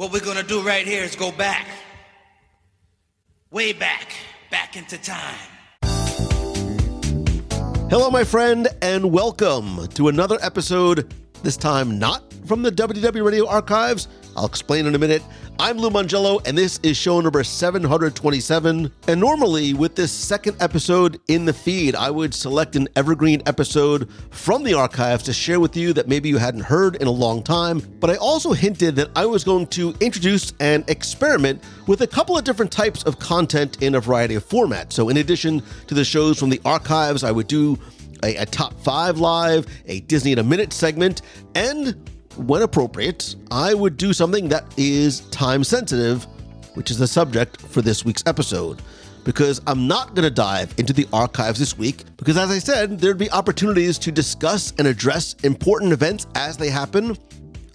What we're gonna do right here is go back, way back, back into time. Hello, my friend, and welcome to another episode, this time not from the WDW Radio archives. I'll explain in a minute. I'm Lou Mongello, and this is show number 727. And normally, with this second episode in the feed, I would select an evergreen episode from the archives to share with you that maybe you hadn't heard in a long time. But I also hinted that I was going to introduce and experiment with a couple of different types of content in a variety of formats. So, in addition to the shows from the archives, I would do a, a top five live, a Disney in a minute segment, and when appropriate, I would do something that is time sensitive, which is the subject for this week's episode. Because I'm not going to dive into the archives this week, because as I said, there'd be opportunities to discuss and address important events as they happen,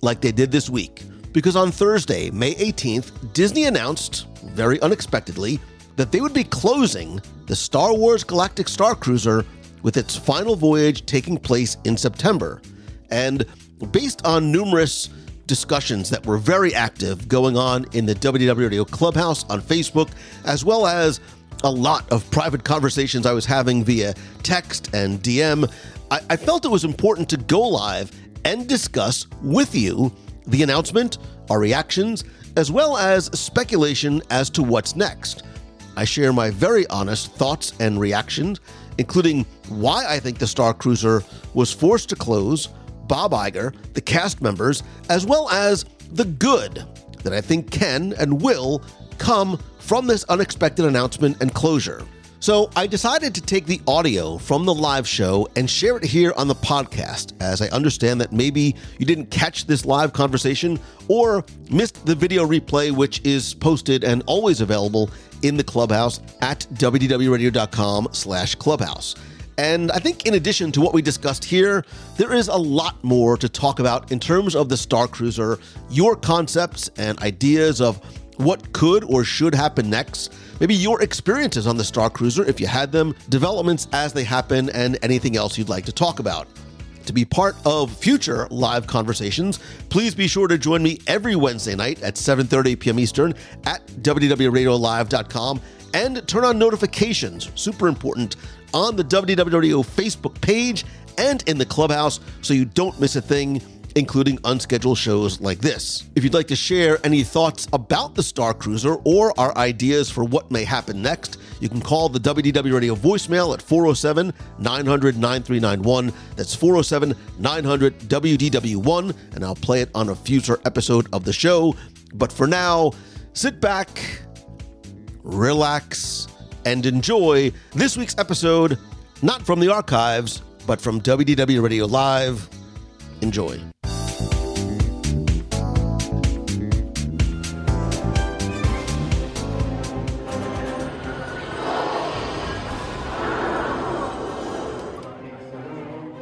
like they did this week. Because on Thursday, May 18th, Disney announced, very unexpectedly, that they would be closing the Star Wars Galactic Star Cruiser with its final voyage taking place in September. And based on numerous discussions that were very active going on in the WDW Radio Clubhouse on Facebook, as well as a lot of private conversations I was having via text and DM, I, I felt it was important to go live and discuss with you the announcement, our reactions, as well as speculation as to what's next. I share my very honest thoughts and reactions, including why I think the Star Cruiser was forced to close Bob Iger, the cast members, as well as the good that I think can and will come from this unexpected announcement and closure. So I decided to take the audio from the live show and share it here on the podcast, as I understand that maybe you didn't catch this live conversation or missed the video replay, which is posted and always available in the clubhouse at wdwradio.com slash clubhouse. And I think, in addition to what we discussed here, there is a lot more to talk about in terms of the Star Cruiser, your concepts and ideas of what could or should happen next, maybe your experiences on the Star Cruiser if you had them, developments as they happen, and anything else you'd like to talk about. To be part of future live conversations, please be sure to join me every Wednesday night at 7:30 p.m. Eastern at www.radiolive.com and turn on notifications, super important, on the WDW Facebook page and in the clubhouse so you don't miss a thing, including unscheduled shows like this. If you'd like to share any thoughts about the Star Cruiser or our ideas for what may happen next, you can call the WDW Radio voicemail at 407 900 9391. That's 407 900 WDW1, and I'll play it on a future episode of the show. But for now, sit back relax, and enjoy this week's episode, not from the archives, but from WDW Radio Live. Enjoy.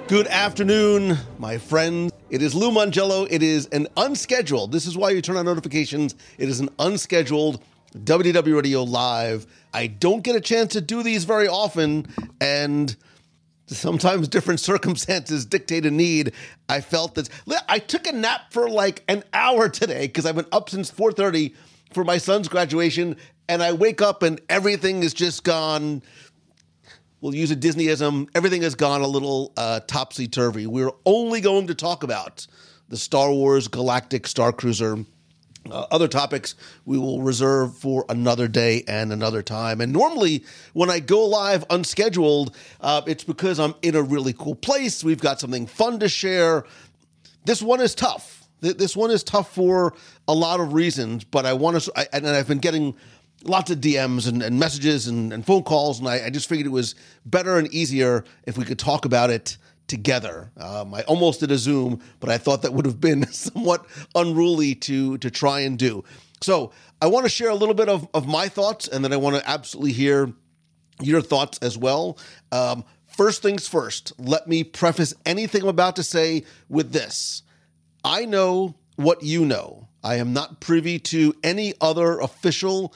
Good afternoon, my friends. It is Lou Mongello. It is an unscheduled, this is why you turn on notifications. It is an unscheduled WDW Radio Live. I don't get a chance to do these very often, and sometimes different circumstances dictate a need. I felt that I took a nap for like an hour today because I've been up since 4:30 for my son's graduation, and I wake up and everything is just gone. We'll use a Disneyism. Everything has gone a little uh, topsy turvy. We're only going to talk about the Star Wars Galactic Star Cruiser uh, other topics we will reserve for another day and another time. And normally, when I go live unscheduled, uh, it's because I'm in a really cool place. We've got something fun to share. This one is tough. This one is tough for a lot of reasons, but I want to, and I've been getting lots of DMs and, and messages and, and, phone calls, and I, I just figured it was better and easier if we could talk about it together. Um, I almost did a Zoom, but I thought that would have been somewhat unruly to to try and do. So I want to share a little bit of, of my thoughts, and then I want to absolutely hear your thoughts as well. Um, first things first, let me preface anything I'm about to say with this. I know what you know. I am not privy to any other official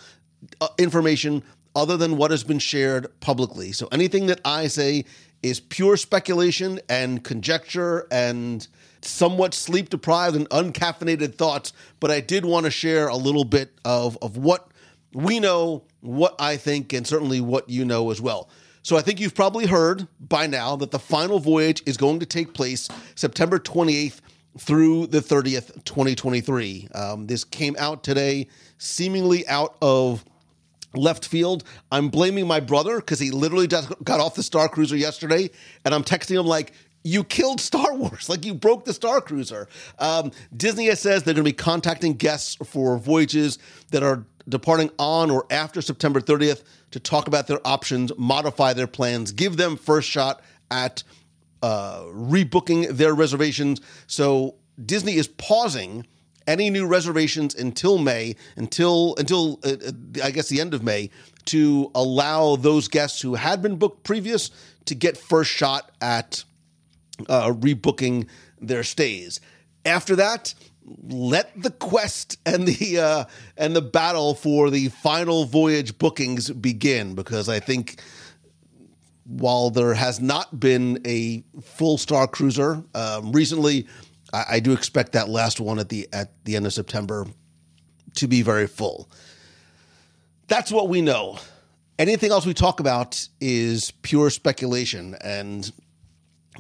uh, information other than what has been shared publicly. So anything that I say is pure speculation and conjecture and somewhat sleep deprived and uncaffeinated thoughts. But I did want to share a little bit of, of what we know, what I think, and certainly what you know as well. So I think you've probably heard by now that the final voyage is going to take place September 28th through the 30th, 2023. Um, this came out today, seemingly out of left field. I'm blaming my brother because he literally just got off the Star Cruiser yesterday, and I'm texting him like, you killed Star Wars. Like you broke the Star Cruiser. Um, Disney says they're going to be contacting guests for voyages that are departing on or after September 30th to talk about their options, modify their plans, give them first shot at uh, rebooking their reservations. So Disney is pausing any new reservations until May, until until uh, uh, I guess the end of May, to allow those guests who had been booked previous to get first shot at uh, rebooking their stays. After that, let the quest and the uh, and the battle for the final voyage bookings begin because I think while there has not been a full star cruiser um, recently, I, I, do expect that last one at the at the end of September to be very full. That's what we know. Anything else we talk about is pure speculation. And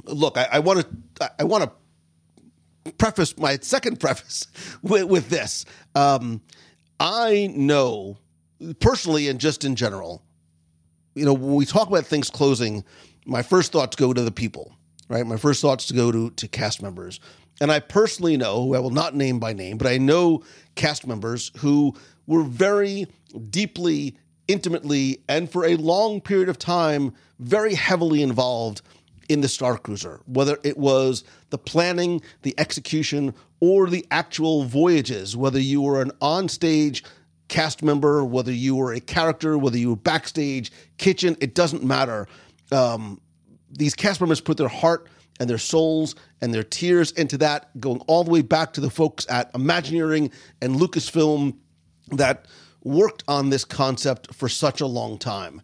look, I want to I want to preface my second preface with, with this. Um, I know personally and just in general, you know, when we talk about things closing, my first thoughts go to the people, right? My first thoughts to go to to cast members. And I personally know, who I will not name by name, but I know cast members who were very deeply, intimately, and for a long period of time, very heavily involved in the Star Cruiser, whether it was the planning, the execution, or the actual voyages, whether you were an onstage cast member, whether you were a character, whether you were backstage, kitchen, it doesn't matter. Um, these cast members put their heart and their souls and their tears into that, going all the way back to the folks at Imagineering and Lucasfilm that worked on this concept for such a long time.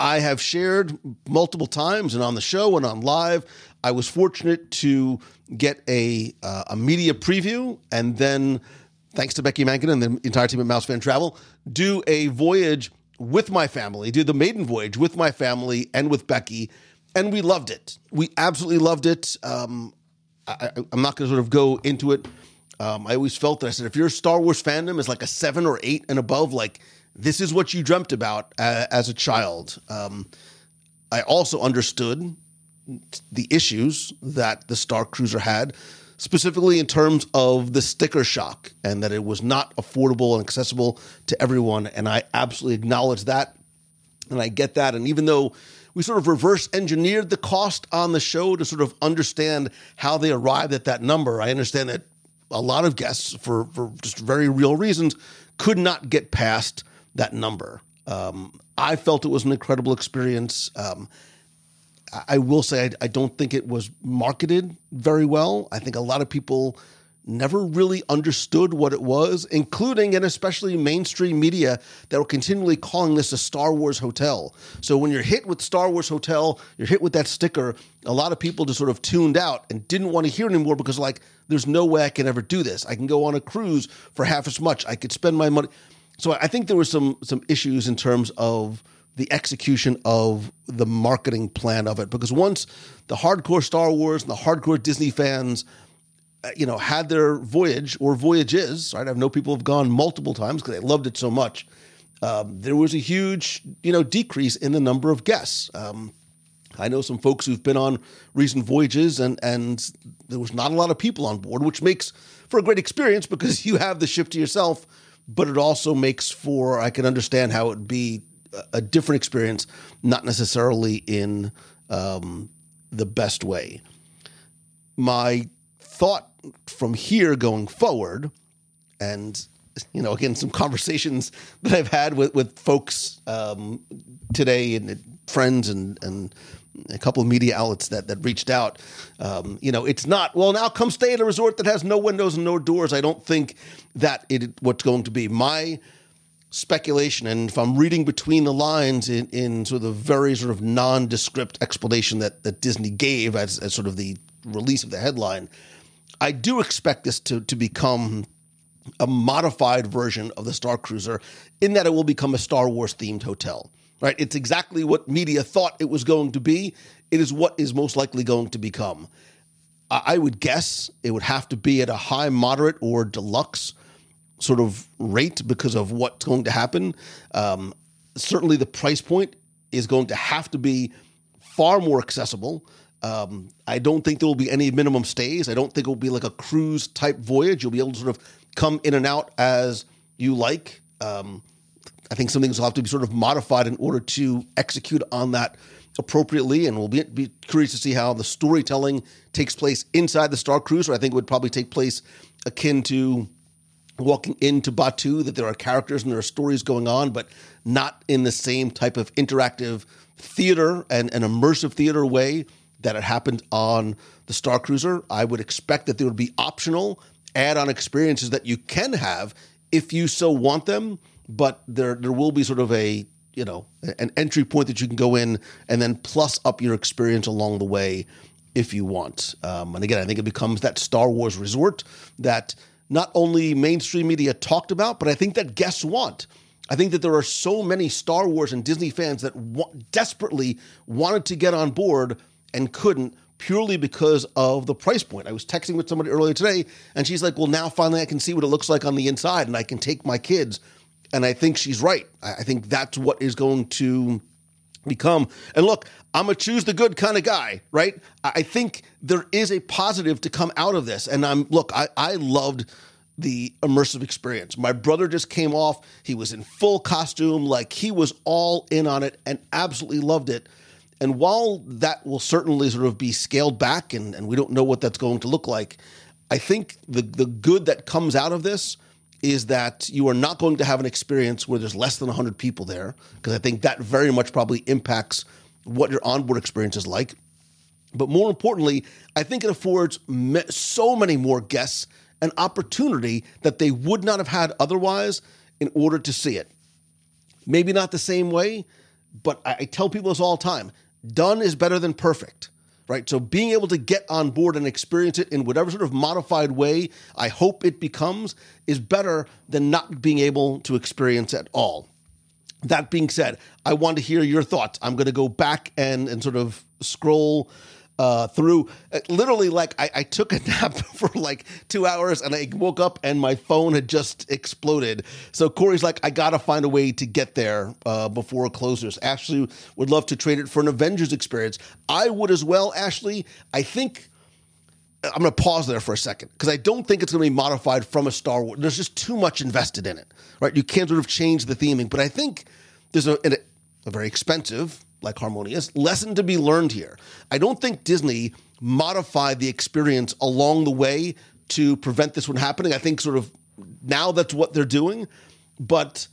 I have shared multiple times and on the show and on live. I was fortunate to get a uh, a media preview and then, thanks to Becky Mankin and the entire team at Mouse Fan Travel, do a voyage with my family, do the maiden voyage with my family and with Becky, and we loved it. We absolutely loved it. Um, I, am not going to sort of go into it. Um, I always felt that I said if your Star Wars fandom is like a seven or eight and above, like this is what you dreamt about uh, as a child. Um, I also understood the issues that the Star Cruiser had, specifically in terms of the sticker shock and that it was not affordable and accessible to everyone. And I absolutely acknowledge that. And I get that. And even though we sort of reverse engineered the cost on the show to sort of understand how they arrived at that number, I understand that a lot of guests, for, for just very real reasons, could not get past that number. Um, I felt it was an incredible experience. Um, I, will say I, I, don't think it was marketed very well. I think a lot of people never really understood what it was, including and especially mainstream media that were continually calling this a Star Wars hotel. So when you're hit with Star Wars hotel, you're hit with that sticker, a lot of people just sort of tuned out and didn't want to hear anymore because like there's no way I can ever do this. I can go on a cruise for half as much. I could spend my money so I think there were some some issues in terms of the execution of the marketing plan of it because once the hardcore Star Wars and the hardcore Disney fans you know had their voyage or voyages right? I know people have gone multiple times because they loved it so much. Um, there was a huge you know decrease in the number of guests. Um, I know some folks who've been on recent voyages and and there was not a lot of people on board which makes for a great experience because you have the ship to yourself but it also makes for I can understand how it would be a different experience, not necessarily in um, the best way. My thought from here going forward, and you know, again, some conversations that I've had with with folks um, today and friends and and a couple of media outlets that that reached out. Um, you know, it's not well. Now come stay at a resort that has no windows and no doors. I don't think that it what's going to be my speculation, and if I'm reading between the lines in, in sort of the very sort of nondescript explanation that, that Disney gave as, as sort of the release of the headline, I do expect this to, to become a modified version of the Star Cruiser in that it will become a Star Wars themed hotel. Right? It's exactly what media thought it was going to be. It is what is most likely going to become. I would guess it would have to be at a high, moderate, or deluxe sort of rate because of what's going to happen. Um, certainly, the price point is going to have to be far more accessible. Um, I don't think there will be any minimum stays. I don't think it will be like a cruise type voyage. You'll be able to sort of come in and out as you like. Um, I think some things will have to be sort of modified in order to execute on that appropriately. And we'll be, be curious to see how the storytelling takes place inside the Star Cruiser. I think it would probably take place akin to walking into Batuu, that there are characters and there are stories going on, but not in the same type of interactive theater and an immersive theater way that it happened on the Star Cruiser. I would expect that there would be optional add on experiences that you can have if you so want them, but there, there will be sort of a you know an entry point that you can go in and then plus up your experience along the way if you want. Um, and again, I think it becomes that Star Wars resort that not only mainstream media talked about, but I think that guests want. I think that there are so many Star Wars and Disney fans that desperately wanted to get on board and couldn't purely because of the price point. I was texting with somebody earlier today, and she's like, Well, now finally I can see what it looks like on the inside, and I can take my kids. And I think she's right. I think that's what is going to become. And look, I'm a choose the good kind of guy, right? I think there is a positive to come out of this. And I'm, look, I, I loved the immersive experience. My brother just came off. He was in full costume, like he was all in on it and absolutely loved it. And while that will certainly sort of be scaled back and, and we don't know what that's going to look like, I think the, the good that comes out of this is that you are not going to have an experience where there's less than 100 people there, because I think that very much probably impacts what your onboard experience is like. But more importantly, I think it affords me- so many more guests an opportunity that they would not have had otherwise in order to see it. Maybe not the same way, but I, I tell people this all the time done is better than perfect right? So being able to get on board and experience it in whatever sort of modified way I hope it becomes is better than not being able to experience at all. That being said, I want to hear your thoughts. I'm going to go back and and sort of scroll uh, through uh, literally like I, I, took a nap for like two hours and I woke up and my phone had just exploded. So Corey's like, I gotta find a way to get there uh, before it closes. Ashley would love to trade it for an Avengers experience. I would as well, Ashley. I think. I'm going to pause there for a second because I don't think it's going to be modified from a Star Wars. There's just too much invested in it, right? You can't sort of change the theming, but I think there's a, a, a very expensive like Harmonious. Lesson to be learned here. I don't think Disney modified the experience along the way to prevent this from happening. I think sort of now that's what they're doing, but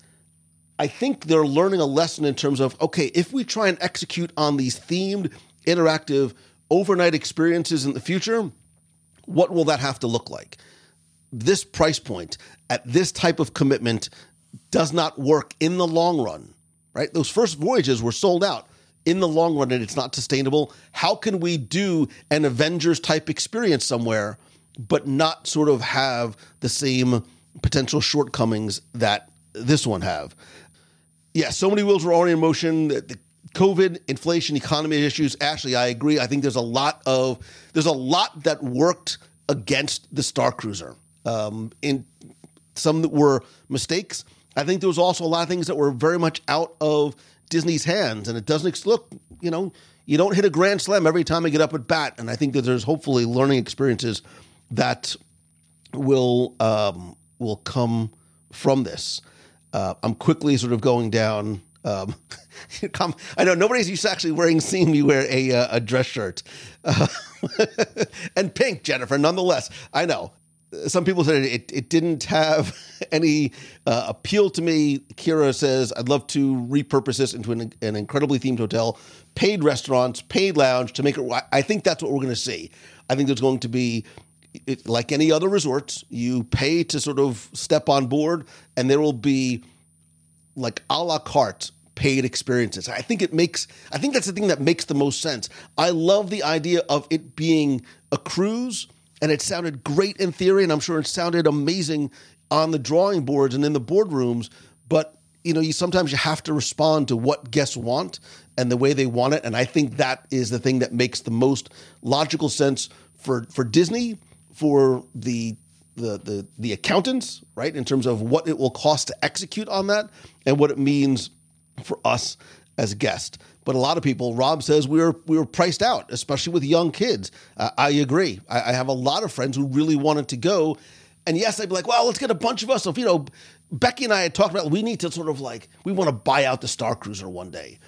I think they're learning a lesson in terms of okay, if we try and execute on these themed, interactive, overnight experiences in the future, what will that have to look like? This price point at this type of commitment does not work in the long run, right? Those first voyages were sold out in the long run and it's not sustainable, how can we do an Avengers type experience somewhere, but not sort of have the same potential shortcomings that this one have? Yeah, so many wheels were already in motion. The, COVID, inflation, economy issues. Ashley, I agree. I think there's a lot of there's a lot that worked against the Star Cruiser. Um, in some that were mistakes. I think there was also a lot of things that were very much out of Disney's hands, and it doesn't look. You know, you don't hit a grand slam every time I get up at bat, and I think that there's hopefully learning experiences that will um, will come from this. Uh, I'm quickly sort of going down. Um, I know nobody's used to actually wearing seeing me wear a uh, a dress shirt, uh, and pink, Jennifer. Nonetheless, I know some people said it, it didn't have any uh, appeal to me. Kira says, I'd love to repurpose this into an, an, incredibly themed hotel, paid restaurants, paid lounge to make it. I think that's what we're going to see. I think there's going to be, it, like any other resorts, you pay to sort of step on board, and there will be like a la carte paid experiences. I think it makes I think that's the thing that makes the most sense. I love the idea of it being a cruise and it sounded great in theory and I'm sure it sounded amazing on the drawing boards and in the boardrooms, but you know, you sometimes you have to respond to what guests want and the way they want it and I think that is the thing that makes the most logical sense for for Disney, for the the the the accountants, right, in terms of what it will cost to execute on that and what it means for us as guests. But a lot of people, Rob says we were we were priced out, especially with young kids. Uh, I agree. I, I have a lot of friends who really wanted to go, and yes, I'd be like, well, let's get a bunch of us. So if you know, Becky and I had talked about we need to sort of like we want to buy out the Star Cruiser one day.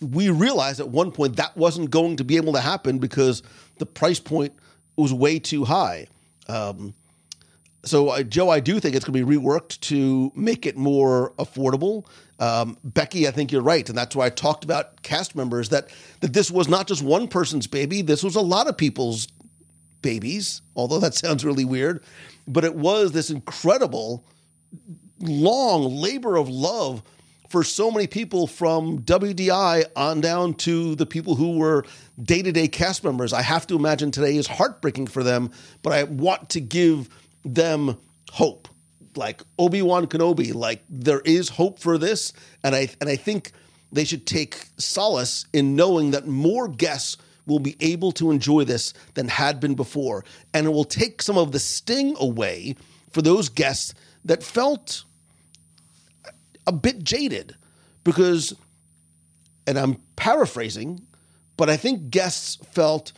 We realized at one point that wasn't going to be able to happen because the price point was way too high. Um, so, Joe, I do think it's going to be reworked to make it more affordable. Um, Becky, I think you're right, and that's why I talked about cast members that that this was not just one person's baby. This was a lot of people's babies. Although that sounds really weird, but it was this incredible, long labor of love for so many people from WDI on down to the people who were day to day cast members. I have to imagine today is heartbreaking for them, but I want to give them hope. Like Obi-Wan Kenobi, like there is hope for this. And I and I think they should take solace in knowing that more guests will be able to enjoy this than had been before. And it will take some of the sting away for those guests that felt a bit jaded because, and I'm paraphrasing, but I think guests felt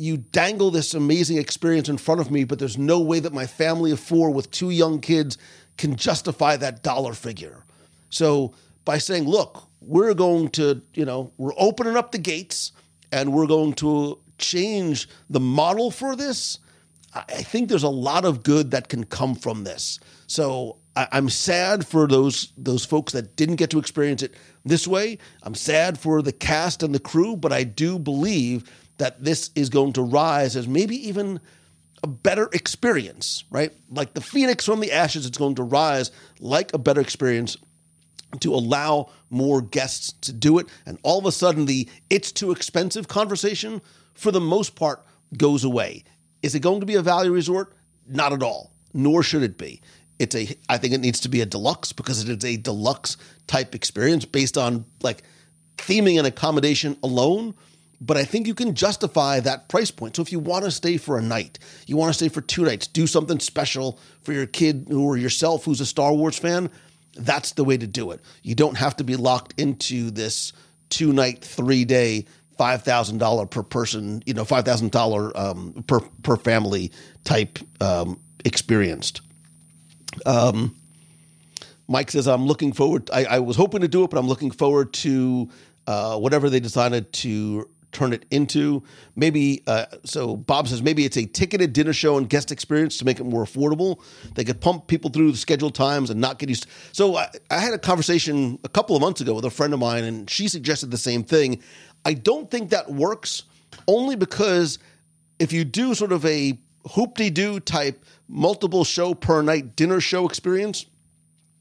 you dangle this amazing experience in front of me, but there's no way that my family of four with two young kids can justify that dollar figure. So by saying, look, we're going to, you know, we're opening up the gates and we're going to change the model for this, I think there's a lot of good that can come from this. So I'm sad for those those folks that didn't get to experience it this way. I'm sad for the cast and the crew, but I do believe that this is going to rise as maybe even a better experience, right? Like the phoenix from the ashes, it's going to rise like a better experience to allow more guests to do it. And all of a sudden, the it's too expensive conversation, for the most part, goes away. Is it going to be a value resort? Not at all, nor should it be. It's a, I think it needs to be a deluxe because it is a deluxe type experience based on like theming and accommodation alone but I think you can justify that price point. So if you want to stay for a night, you want to stay for two nights, do something special for your kid or yourself who's a Star Wars fan, that's the way to do it. You don't have to be locked into this two night, three day, five thousand dollar per person, you know, five thousand um, per per family type um, experienced. Um, Mike says, "I'm looking forward. I, I, was hoping to do it, but I'm looking forward to uh, whatever they decided to turn it into. Maybe, uh, so Bob says maybe it's a ticketed dinner show and guest experience to make it more affordable. They could pump people through the scheduled times and not get used. So I, I had a conversation a couple of months ago with a friend of mine, and she suggested the same thing. I don't think that works only because if you do sort of a Hoop-Dee-Doo type multiple show per night dinner show experience,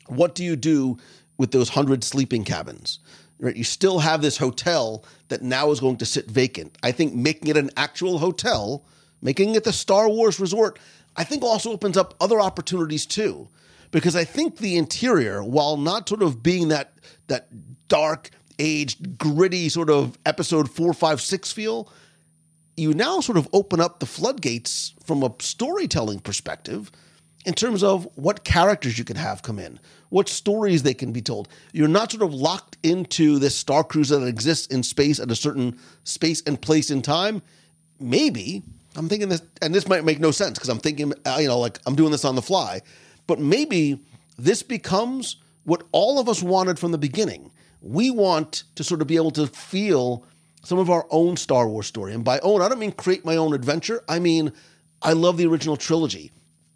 what do you do with those hundred sleeping cabins? Right? You still have this hotel that now is going to sit vacant. I think making it an actual hotel, making it the Star Wars resort, I think also opens up other opportunities too. Because I think the interior, while not sort of being that that dark, aged, gritty sort of episode four, five, six feel, you now sort of open up the floodgates from a storytelling perspective in terms of what characters you can have come in, what stories they can be told. You're not sort of locked into this Star Cruiser that exists in space at a certain space and place in time. Maybe I'm thinking this, and this might make no sense because I'm thinking, uh, you know, like I'm doing this on the fly, but maybe this becomes what all of us wanted from the beginning. We want to sort of be able to feel some of our own Star Wars story. And by own, I don't mean create my own adventure. I mean, I love the original trilogy.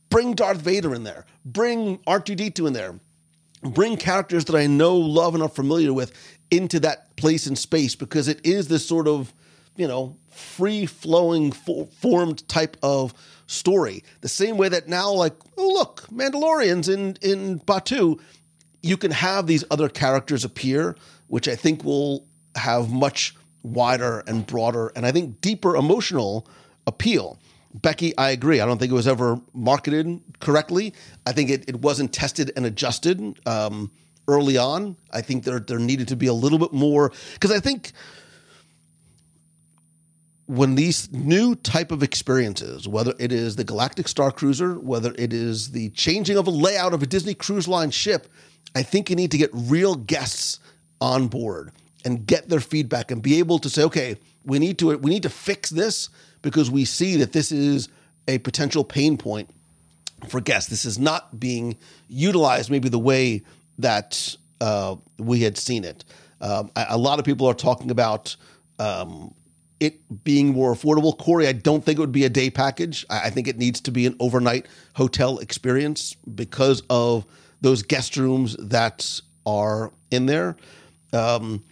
Bring Darth Vader in there. Bring R2D2 in there bring characters that I know, love, and are familiar with into that place and space because it is this sort of, you know, free flowing, formed type of story. The same way that now, like, oh, look, Mandalorians in, in Batuu, you can have these other characters appear, which I think will have much wider and broader and I think deeper emotional appeal. Becky, I agree. I don't think it was ever marketed correctly. I think it, it wasn't tested and adjusted um, early on. I think there there needed to be a little bit more because I think when these new type of experiences, whether it is the Galactic Star Cruiser, whether it is the changing of a layout of a Disney Cruise Line ship, I think you need to get real guests on board and get their feedback and be able to say, okay, we need to we need to fix this because we see that this is a potential pain point for guests. This is not being utilized maybe the way that uh, we had seen it. Um, a, lot of people are talking about um, it being more affordable. Corey, I don't think it would be a day package. I, I think it needs to be an overnight hotel experience because of those guest rooms that are in there. Um,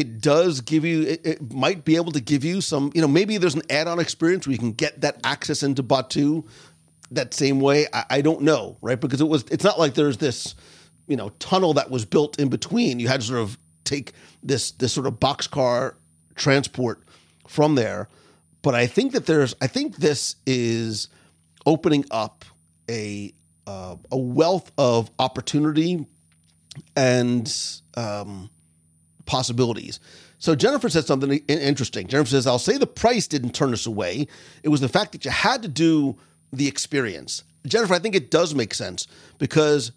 it does give you it, it, might be able to give you some you know maybe there's an add-on experience where you can get that access into Batuu that same way. I, I, don't know right? Because it was it's not like there's this you know tunnel that was built in between. You had to sort of take this this sort of boxcar transport from there. But i think that there's i think this is opening up a uh, a wealth of opportunity and um, possibilities. So Jennifer said something interesting. Jennifer says, I'll say the price didn't turn us away. It was the fact that you had to do the experience. Jennifer, I think it does make sense because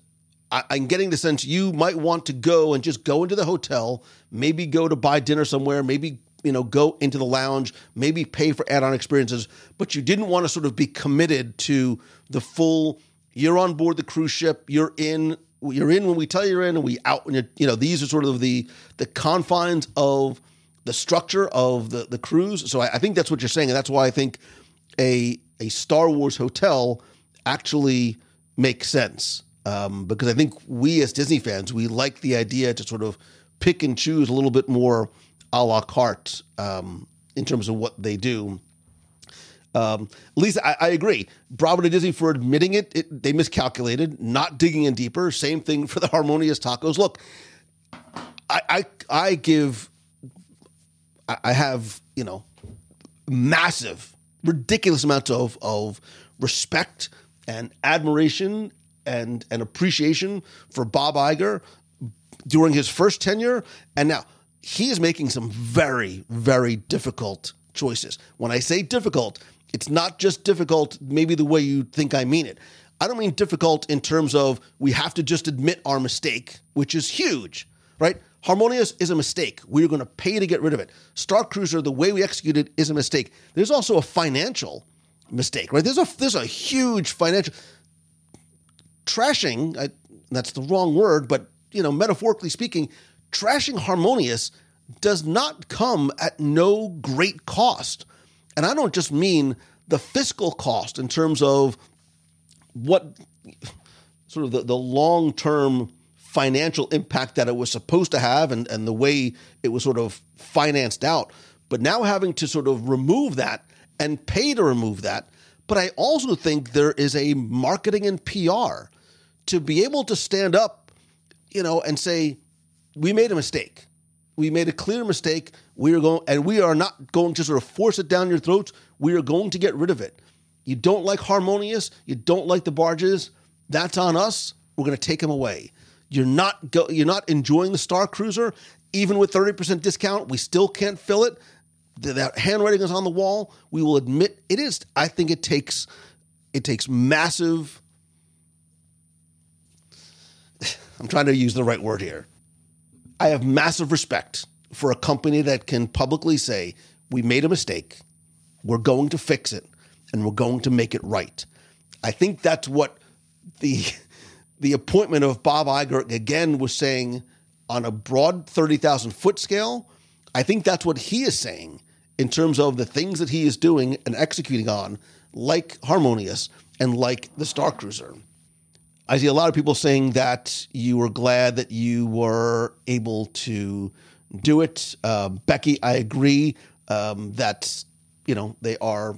I, am getting the sense you might want to go and just go into the hotel, maybe go to buy dinner somewhere, maybe you know go into the lounge, maybe pay for add-on experiences, but you didn't want to sort of be committed to the full. You're on board the cruise ship. You're in you're in when we tell you you're in, and we out when you you know these are sort of the the confines of the structure of the the cruise. So I, I think that's what you're saying, and that's why I think a a Star Wars hotel actually makes sense um, because I think we as Disney fans we like the idea to sort of pick and choose a little bit more a la carte um, in terms of what they do. Um, Lisa, I, I, agree. Bravo to Disney for admitting it. it. They miscalculated, not digging in deeper. Same thing for the harmonious tacos. Look, I I, I give, I, I have you know, massive, ridiculous amounts of of respect and admiration and and appreciation for Bob Iger during his first tenure, and now he is making some very very difficult choices. When I say difficult, it's not just difficult, maybe the way you think I mean it. I don't mean difficult in terms of we have to just admit our mistake, which is huge, right? Harmonious is a mistake. We're going to pay to get rid of it. Star Cruiser, the way we execute it, is a mistake. There's also a financial mistake, right? There's a there's a huge financial trashing. I, that's the wrong word, but you know, metaphorically speaking, trashing Harmonious does not come at no great cost. And I don't just mean the fiscal cost in terms of what sort of the, the long term financial impact that it was supposed to have and, and the way it was sort of financed out. But now having to sort of remove that and pay to remove that. But I also think there is a marketing and PR to be able to stand up, you know, and say, we made a mistake we made a clear mistake. We are going, and we are not going to sort of force it down your throats. We are going to get rid of it. You don't like harmonious. You don't like the barges. That's on us. We're going to take them away. You're not go, you're not enjoying the Star Cruiser, even with thirty percent discount. We still can't fill it. That handwriting is on the wall. We will admit it is. I think it takes it takes massive. I'm trying to use the right word here I have massive respect for a company that can publicly say, we made a mistake, we're going to fix it, and we're going to make it right. I think that's what the the appointment of Bob Iger again was saying on a broad 30,000 foot scale. I think that's what he is saying in terms of the things that he is doing and executing on, like Harmonious and like the Star Cruiser. I see a lot of people saying that you were glad that you were able to do it. Uh, Becky, I agree um, that you know they are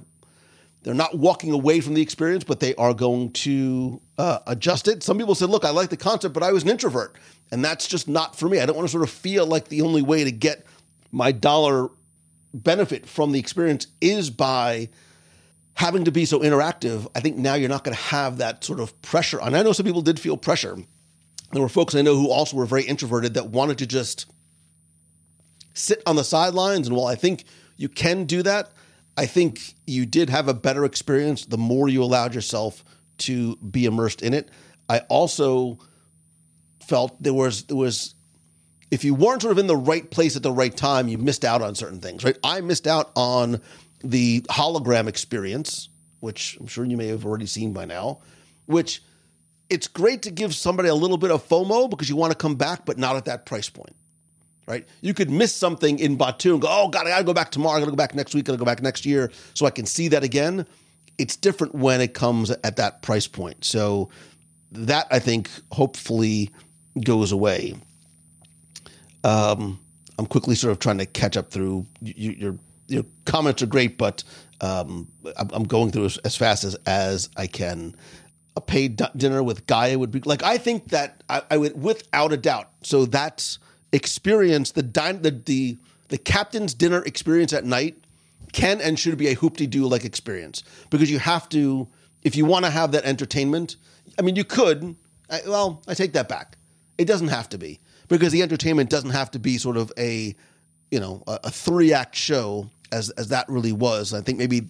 they're not walking away from the experience, but they are going to uh, adjust it. Some people said, "Look, I like the concept, but I was an introvert, and that's just not for me. I don't want to sort of feel like the only way to get my dollar benefit from the experience is by having to be so interactive. I think now you're not going to have that sort of pressure. And I know some people did feel pressure. There were folks I know who also were very introverted that wanted to just sit on the sidelines. And while I think you can do that, I think you did have a better experience the more you allowed yourself to be immersed in it. I also felt there was there was if you weren't sort of in the right place at the right time, you missed out on certain things, right? I missed out on the hologram experience, which I'm sure you may have already seen by now, which it's great to give somebody a little bit of FOMO because you want to come back, but not at that price point right? You could miss something in Batuu and go, oh, God, I got to go back tomorrow. I got to go back next week. I got to go back next year so I can see that again. It's different when it comes at that price point. So that, I think, hopefully goes away. Um, I'm quickly sort of trying to catch up through you, your comments are great, but um, I'm going through as, as, fast as as I can. A paid dinner with Gaya would be like I think that I, I would without a doubt. So that's experience the dine the, the the captain's dinner experience at night can and should be a Hoop-Dee-Doo like experience because you have to if you want to have that entertainment. I mean, you could. I, well, I take that back. It doesn't have to be because the entertainment doesn't have to be sort of a you know a, a three act show as as that really was. I think maybe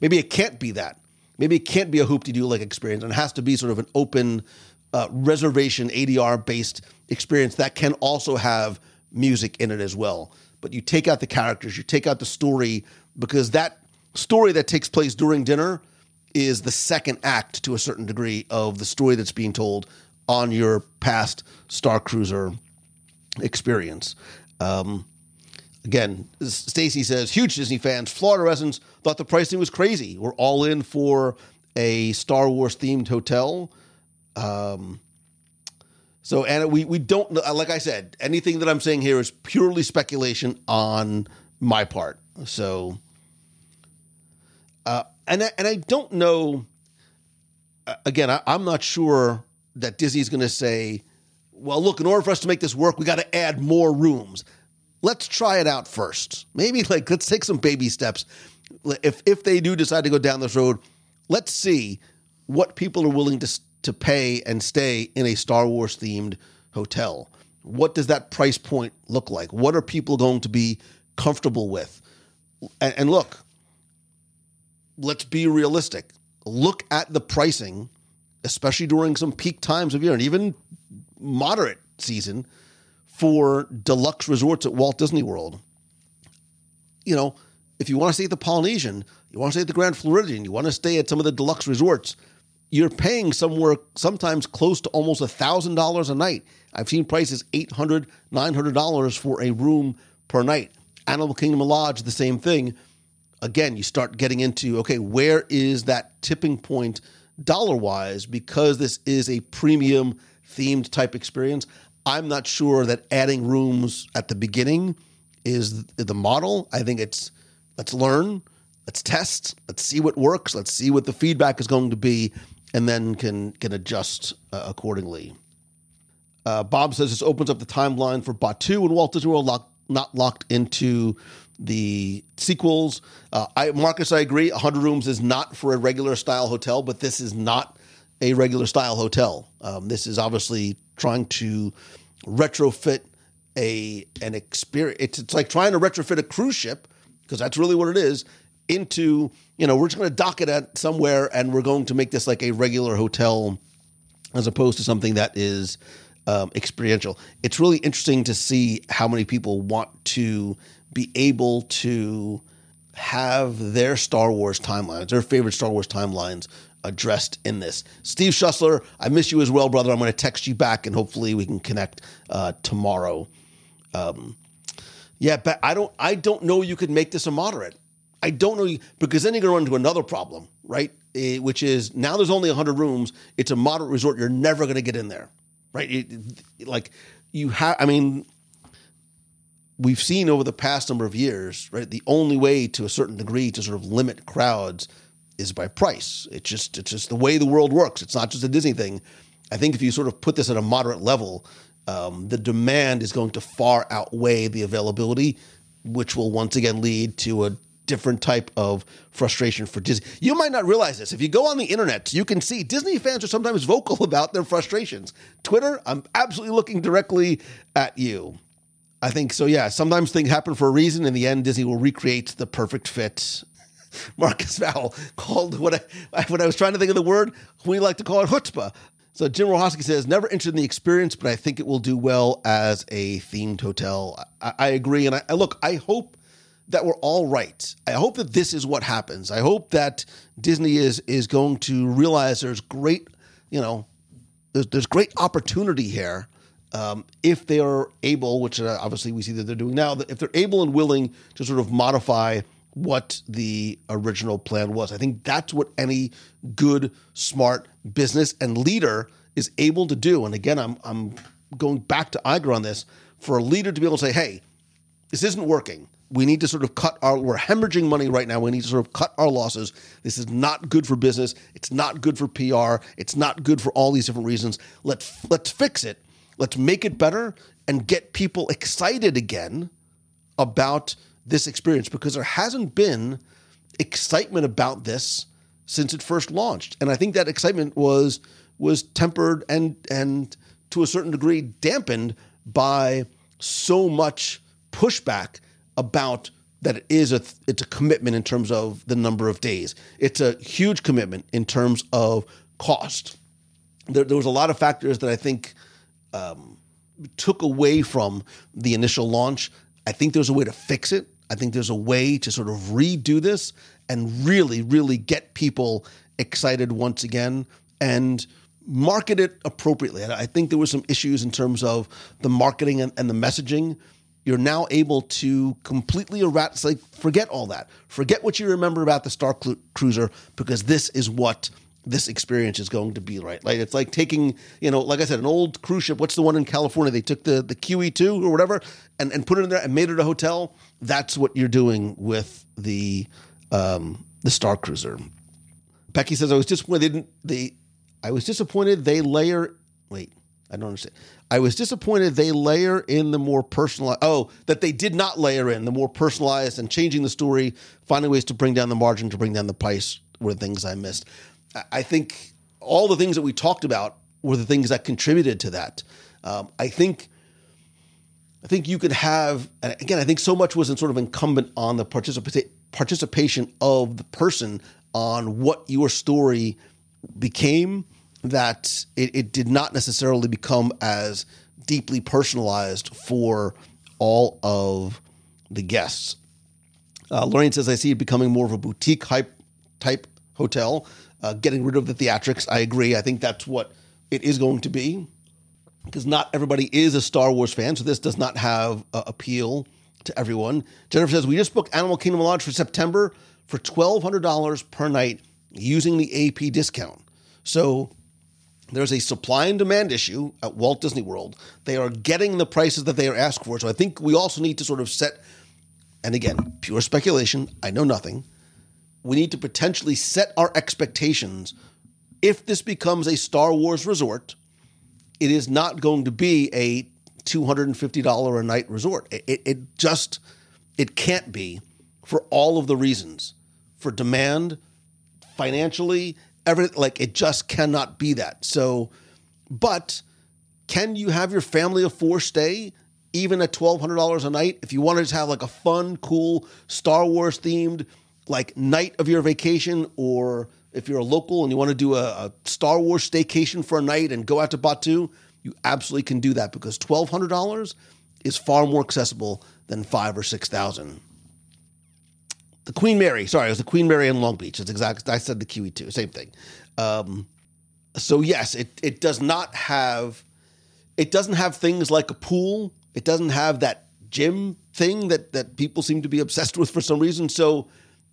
maybe it can't be that. Maybe it can't be a Hoop-Dee-Doo like experience, and it has to be sort of an open uh, reservation ADR based experience that can also have music in it as well. But you take out the characters, you take out the story, because that story that takes place during dinner is the second act to a certain degree of the story that's being told on your past Star Cruiser experience. Um, again, Stacy says, huge Disney fans, Florida residents thought the pricing was crazy. We're all in for a Star Wars themed hotel. Um, so, and we we don't like I said, anything that I'm saying here is purely speculation on my part. So, uh, and I, and I don't know. Uh, again, I, I'm not sure that Disney's going to say, "Well, look, in order for us to make this work, we got to add more rooms." Let's try it out first. Maybe like let's take some baby steps. If if they do decide to go down this road, let's see what people are willing to to pay and stay in a Star Wars themed hotel? What does that price point look like? What are people going to be comfortable with? And, and look, let's be realistic. Look at the pricing, especially during some peak times of year and even moderate season for deluxe resorts at Walt Disney World. You know, if you want to stay at the Polynesian, you want to stay at the Grand Floridian, you want to stay at some of the deluxe resorts, you're paying somewhere sometimes close to almost $1,000 a night. I've seen prices $800, $900 for a room per night. Animal Kingdom Lodge, the same thing. Again, you start getting into okay, where is that tipping point dollar wise? Because this is a premium themed type experience. I'm not sure that adding rooms at the beginning is the model. I think it's let's learn, let's test, let's see what works, let's see what the feedback is going to be, and then can can adjust uh, accordingly. Uh, Bob says this opens up the timeline for Batuu and Walt Disney World lock, not locked into the sequels. Uh, I, Marcus, I agree. 100 rooms is not for a regular style hotel, but this is not a regular style hotel. Um, this is obviously trying to retrofit a an experience. It's, it's like trying to retrofit a cruise ship because that's really what it is into, you know, we're just going to dock it at somewhere and we're going to make this like a regular hotel as opposed to something that is um, experiential. It's really interesting to see how many people want to be able to have their Star Wars timelines, their favorite Star Wars timelines addressed in this. Steve Schussler, I miss you as well, brother. I'm going to text you back and hopefully we can connect uh, tomorrow. Um, yeah, but I don't. I don't know. You could make this a moderate. I don't know you, because then you're going to run into another problem, right? Eh, which is now there's only 100 rooms. It's a moderate resort. You're never going to get in there, right? It, like you have, I mean, we've seen over the past number of years, right? The only way to a certain degree to sort of limit crowds is by price. It's just it's just the way the world works. It's not just a Disney thing. I think if you sort of put this at a moderate level, um, the demand is going to far outweigh the availability, which will once again lead to a different type of frustration for Disney. You might not realize this. If you go on the internet, you can see Disney fans are sometimes vocal about their frustrations. Twitter, I'm absolutely looking directly at you. I think so. Yeah, sometimes things happen for a reason. In the end, Disney will recreate the perfect fit. Marcus Val called what I when I was trying to think of the word, we like to call it chutzpah. So Jim Rohowski says, never interested in the experience, but I think it will do well as a themed hotel. I, I agree, and I, I look, I hope that we're all right. I hope that this is what happens. I hope that Disney is is going to realize there's great, you know, there's, there's great opportunity here um, if they are able, which uh, obviously we see that they're doing now, if they're able and willing to sort of modify what the original plan was. I think that's what any good, smart business and leader is able to do. And again, I'm I'm going back to Iger on this for a leader to be able to say, "Hey, this isn't working. We need to sort of cut our. We're hemorrhaging money right now. We need to sort of cut our losses. This is not good for business. It's not good for PR. It's not good for all these different reasons. Let's let's fix it." Let's make it better and get people excited again about this experience because there hasn't been excitement about this since it first launched. And I think that excitement was was tempered and and to a certain degree dampened by so much pushback about that it is a it's a commitment in terms of the number of days. It's a huge commitment in terms of cost. There, there was a lot of factors that I think um, took away from the initial launch. I think there's a way to fix it. I think there's a way to sort of redo this and really, really get people excited once again and market it appropriately. I think there were some issues in terms of the marketing and, and the messaging. You're now able to completely eradicate, like forget all that. Forget what you remember about the Star Cruiser because this is what this experience is going to be right. Like it's like taking, you know, like I said, an old cruise ship. What's the one in California? They took the the QE two or whatever and and put it in there and made it a hotel. That's what you're doing with the um, the Star Cruiser. Becky says I was disappointed they didn't they I was disappointed they layer wait I don't understand. I was disappointed they layer in the more personalized. Oh, that they did not layer in the more personalized and changing the story, finding ways to bring down the margin, to bring down the price were things I missed. I think all the things that we talked about were the things that contributed to that. Um, I think. I think you could have, and again, I think so much was sort of incumbent on the participa- participation of the person on what your story became that it, it did not necessarily become as deeply personalized for all of the guests. Uh, Lorraine says, I see it becoming more of a boutique hype type hotel uh, getting rid of the theatrics. I agree. I think that's what it is going to be because not everybody is a Star Wars fan, so this does not have uh, appeal to everyone. Jennifer says we just booked Animal Kingdom Lodge for September for twelve hundred dollars per night using the AP discount. So there's a supply and demand issue at Walt Disney World. They are getting the prices that they are asked for. So I think we also need to sort of set, and again, pure speculation. I know nothing we need to potentially set our expectations. If this becomes a Star Wars resort, it is not going to be a $250 a night resort. It, it, it just, it can't be for all of the reasons for demand, financially, everything. Like it just cannot be that. So, but can you have your family of four stay even at $1,200 a night? If you wanted to just have like a fun, cool Star Wars themed like night of your vacation, or if you're a local and you want to do a, a Star Wars staycation for a night and go out to Batuu, you absolutely can do that because twelve hundred dollars is far more accessible than five or six thousand. The Queen Mary, sorry, it was the Queen Mary in Long Beach. It's exactly I said the QE two, same thing. Um, so yes, it it does not have it doesn't have things like a pool. It doesn't have that gym thing that that people seem to be obsessed with for some reason. So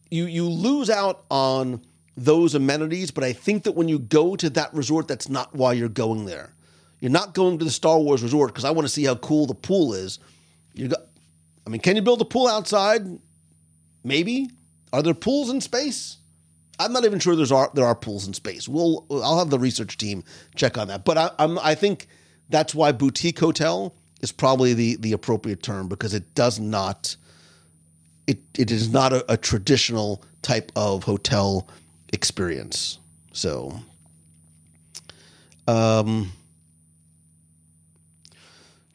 you you lose out on those amenities, but I think that when you go to that resort, that's not why you're going there. You're not going to the Star Wars resort because I want to see how cool the pool is. You got, I mean, can you build a pool outside? Maybe. Are there pools in space? I'm not even sure there's are there are pools in space. We'll I'll have the research team check on that. But I, I'm I think that's why boutique hotel is probably the the appropriate term because it does not it it is not a, a traditional type of hotel experience. So um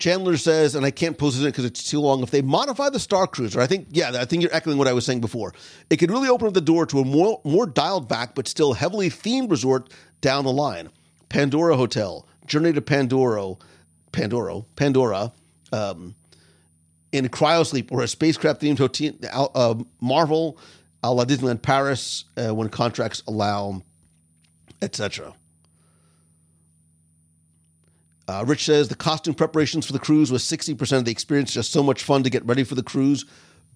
Chandler says, and I can't post it because it's too long. If they modify the Star Cruiser, I think, yeah, I think you're echoing what I was saying before. It could really open up the door to a more more dialed back but still heavily themed resort down the line. Pandora Hotel, Journey to Pandora, Pandora, Pandora, um, in Cryosleep or a spacecraft themed hotel, uh, Marvel, a la Disneyland Paris, uh, when contracts allow, etc. Uh, Rich says the costume preparations for the cruise was 60% of the experience, just so much fun to get ready for the cruise.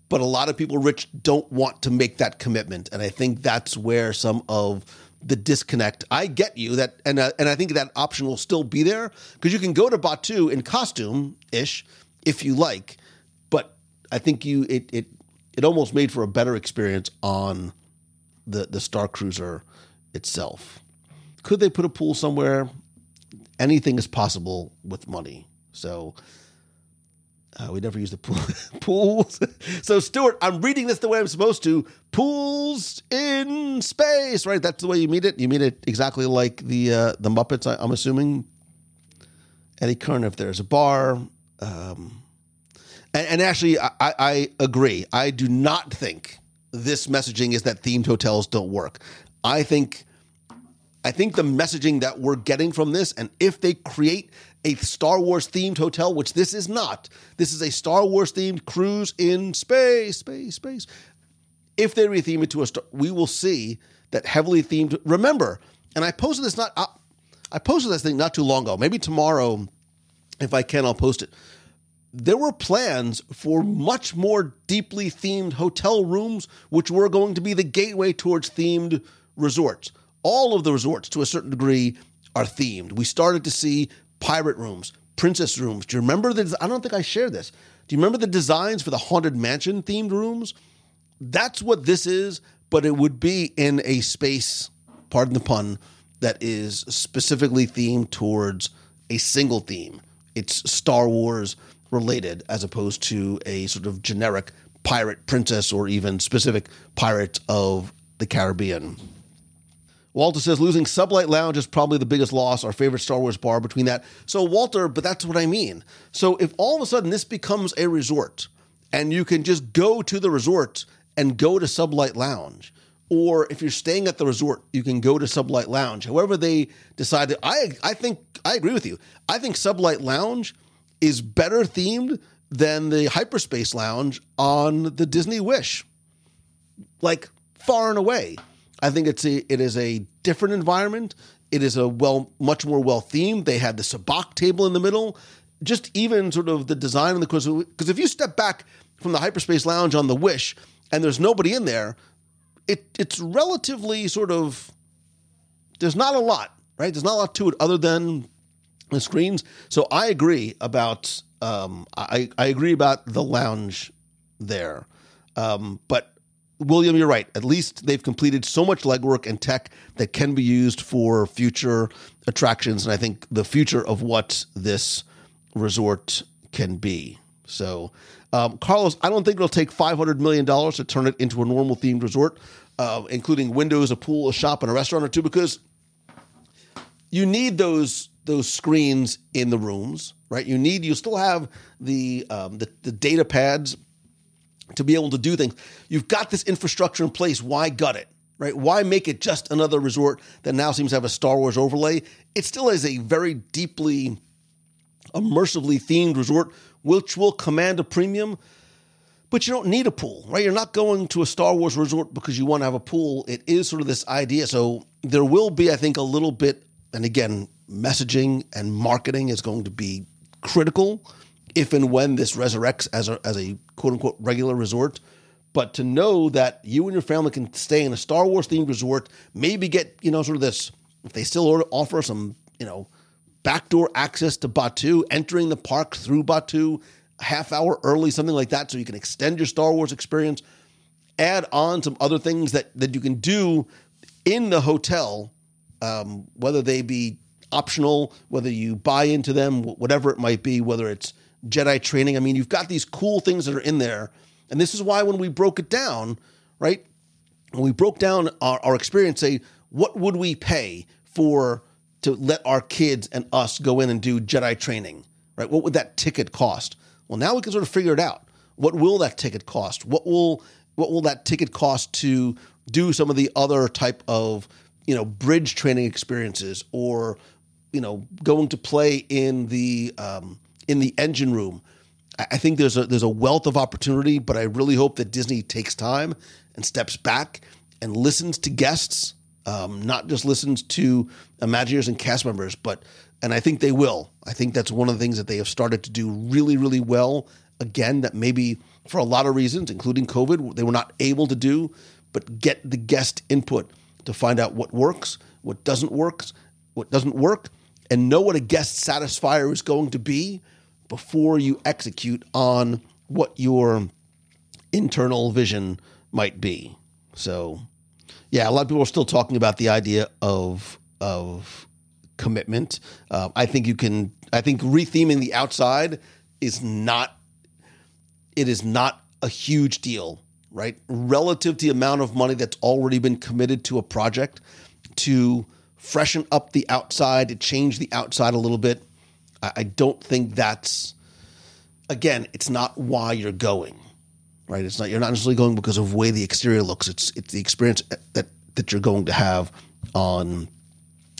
But a lot of people, Rich, don't want to make that commitment. And I think that's where some of the disconnect. I get you that, and uh, and I think that option will still be there because you can go to Batuu in costume ish if you like, I think you it it it almost made for a better experience on the the Star Cruiser itself. Could they put a pool somewhere? anything is possible with money. So uh, we never use the pool pools. so Stuart, I'm reading this the way I'm supposed to. Pools in space, right? That's the way you mean it. You mean it exactly like the uh, the Muppets. I, am assuming. Eddie Kern, if there's a bar, um, and, and, actually, I, I agree. I do not think this messaging is that themed hotels don't work. I think I think the messaging that we're getting from this, and if they create a Star Wars themed hotel, which this is not, this is a Star Wars themed cruise in space, space, space. If they retheme it to a star, we will see that heavily themed. Remember, and I posted this not, I, I posted this thing not too long ago. Maybe tomorrow, if I can, I'll post it. There were plans for much more deeply themed hotel rooms, which were going to be the gateway towards themed resorts all of the resorts to a certain degree are themed. We started to see pirate rooms, princess rooms. Do you remember the? I don't think I shared this. Do you remember the designs for the haunted mansion themed rooms? That's what this is, but it would be in a space, pardon the pun, that is specifically themed towards a single theme. It's Star Wars related as opposed to a sort of generic pirate princess or even specific pirate of the Caribbean. Walter says losing Sublight Lounge is probably the biggest loss, our favorite Star Wars bar between that. So, Walter, but that's what I mean. So, if all of a sudden this becomes a resort and you can just go to the resort and go to Sublight Lounge, or if you're staying at the resort, you can go to Sublight Lounge. However, they decide I, I think, I agree with you. I think Sublight Lounge is better themed than the Hyperspace Lounge on the Disney Wish. Like, far and away. I think it's a it is a different environment. It is a well much more well themed. They had the sabacc table in the middle. Just even sort of the design of the course because if you step back from the hyperspace lounge on the Wish and there's nobody in there, it it's relatively sort of there's not a lot, right? There's not a lot to it other than screens. So I agree about um, I I agree about the lounge there, um, but William, you're right. At least they've completed so much legwork and tech that can be used for future attractions. And I think the future of what this resort can be. So, um, Carlos, I don't think it'll take $500 million to turn it into a normal themed resort, uh, including windows, a pool, a shop, and a restaurant or two, because you need those those screens in the rooms, right? You need you still have the um, the, the data pads to be able to do things. You've got this infrastructure in place. Why gut it? Right? Why make it just another resort that now seems to have a Star Wars overlay? It still is a very deeply immersively themed resort, which will command a premium. But you don't need a pool, right? You're not going to a Star Wars resort because you want to have a pool. It is sort of this idea. So there will be, I think, a little bit, and again, messaging and marketing is going to be critical if and when this resurrects as a, as a quote unquote regular resort. But to know that you and your family can stay in a Star Wars themed resort, maybe get, you know, sort of this, if they still offer some, you know, backdoor access to Batuu, entering the park through Batuu, half hour early, something like that, so you can extend your Star Wars experience. Add on some other things that, that you can do in the hotel, um, whether they be optional, whether you buy into them, whatever it might be, whether it's Jedi training. I mean, you've got these cool things that are in there. And this is why when we broke it down, right? When we broke down our, our experience, say, what would we pay for to let our kids and us go in and do Jedi training, right? What would that ticket cost? Well, now we can sort of figure it out. What will that ticket cost? What will what will that ticket cost to do some of the other type of you know bridge training experiences or you know going to play in the um, in the engine room. I think there's a there's a wealth of opportunity, but I really hope that Disney takes time and steps back and listens to guests, um, not just listens to Imagineers and cast members, but and I think they will. I think that's one of the things that they have started to do really, really well. Again, that maybe for a lot of reasons, including COVID, they were not able to do, but get the guest input to find out what works, what doesn't work, what doesn't work, and know what a guest satisfier is going to be before you execute on what your internal vision might be. So, yeah, a lot of people are still talking about the idea of of commitment. Uh, I think you can. I think retheming the outside is not. It is not a huge deal, right? Relative to the amount of money that's already been committed to a project, to freshen up the outside, to change the outside a little bit. I, I don't think that's. Again, it's not why you're going, right? It's not you're not necessarily going because of the way the exterior looks. It's it's the experience that that you're going to have on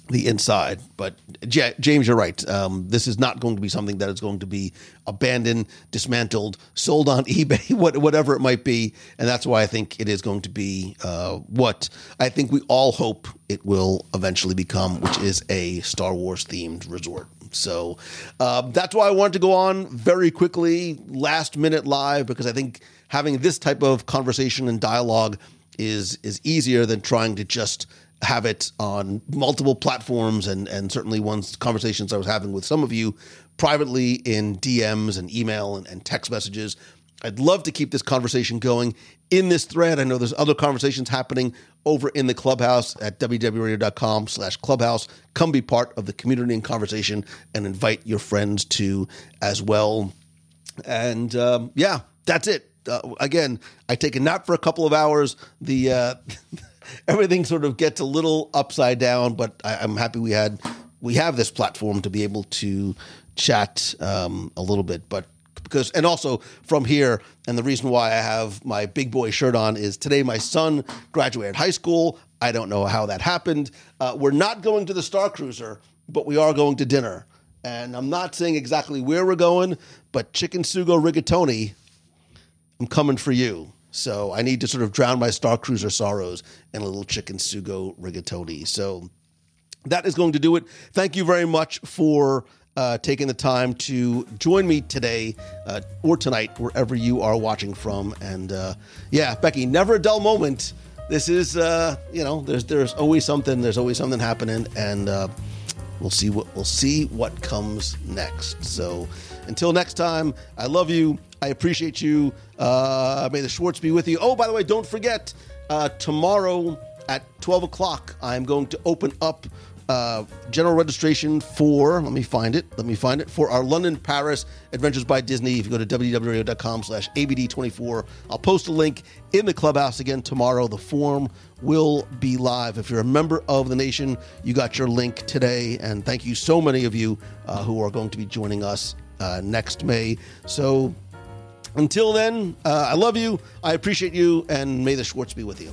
the inside. But J- James, you're right. Um, this is not going to be something that is going to be abandoned, dismantled, sold on eBay, what, whatever it might be. And that's why I think it is going to be uh, what I think we all hope it will eventually become, which is a Star Wars themed resort. So uh, that's why I wanted to go on very quickly, last minute live, because I think having this type of conversation and dialogue is is easier than trying to just have it on multiple platforms and and certainly ones conversations I was having with some of you privately in DMs and email and, and text messages. I'd love to keep this conversation going in this thread. I know there's other conversations happening over in the clubhouse at wdwradio.com slash clubhouse. Come be part of the community and conversation and invite your friends to as well. And um, yeah, that's it. Uh, again, I take a nap for a couple of hours. The uh, everything sort of gets a little upside down, but I, am happy we had we have this platform to be able to chat um, a little bit. But because and also from here, and the reason why I have my big boy shirt on is today my son graduated high school. I don't know how that happened. Uh, we're not going to the Star Cruiser, but we are going to dinner. And I'm not saying exactly where we're going, but Chicken Sugo Rigatoni, I'm coming for you. So I need to sort of drown my Star Cruiser sorrows in a little chicken sugo rigatoni. So that is going to do it. Thank you very much for uh, taking the time to join me today uh, or tonight, wherever you are watching from. And uh, yeah, Becky, never a dull moment. This is, uh, you know, there's there's always something. There's always something happening, and uh, we'll see what we'll see what comes next. So until next time, I love you. I appreciate you. Uh, may the Schwartz be with you. Oh, by the way, don't forget uh, tomorrow at 12 o'clock, I'm going to open up uh, general registration for, let me find it, let me find it, for our London Paris Adventures by Disney. If you go to www.com slash ABD24, I'll post a link in the clubhouse again tomorrow. The form will be live. If you're a member of the nation, you got your link today. And thank you so many of you uh, who are going to be joining us uh, next May. So until then, uh, I love you. I appreciate you, and may the Schwartz be with you.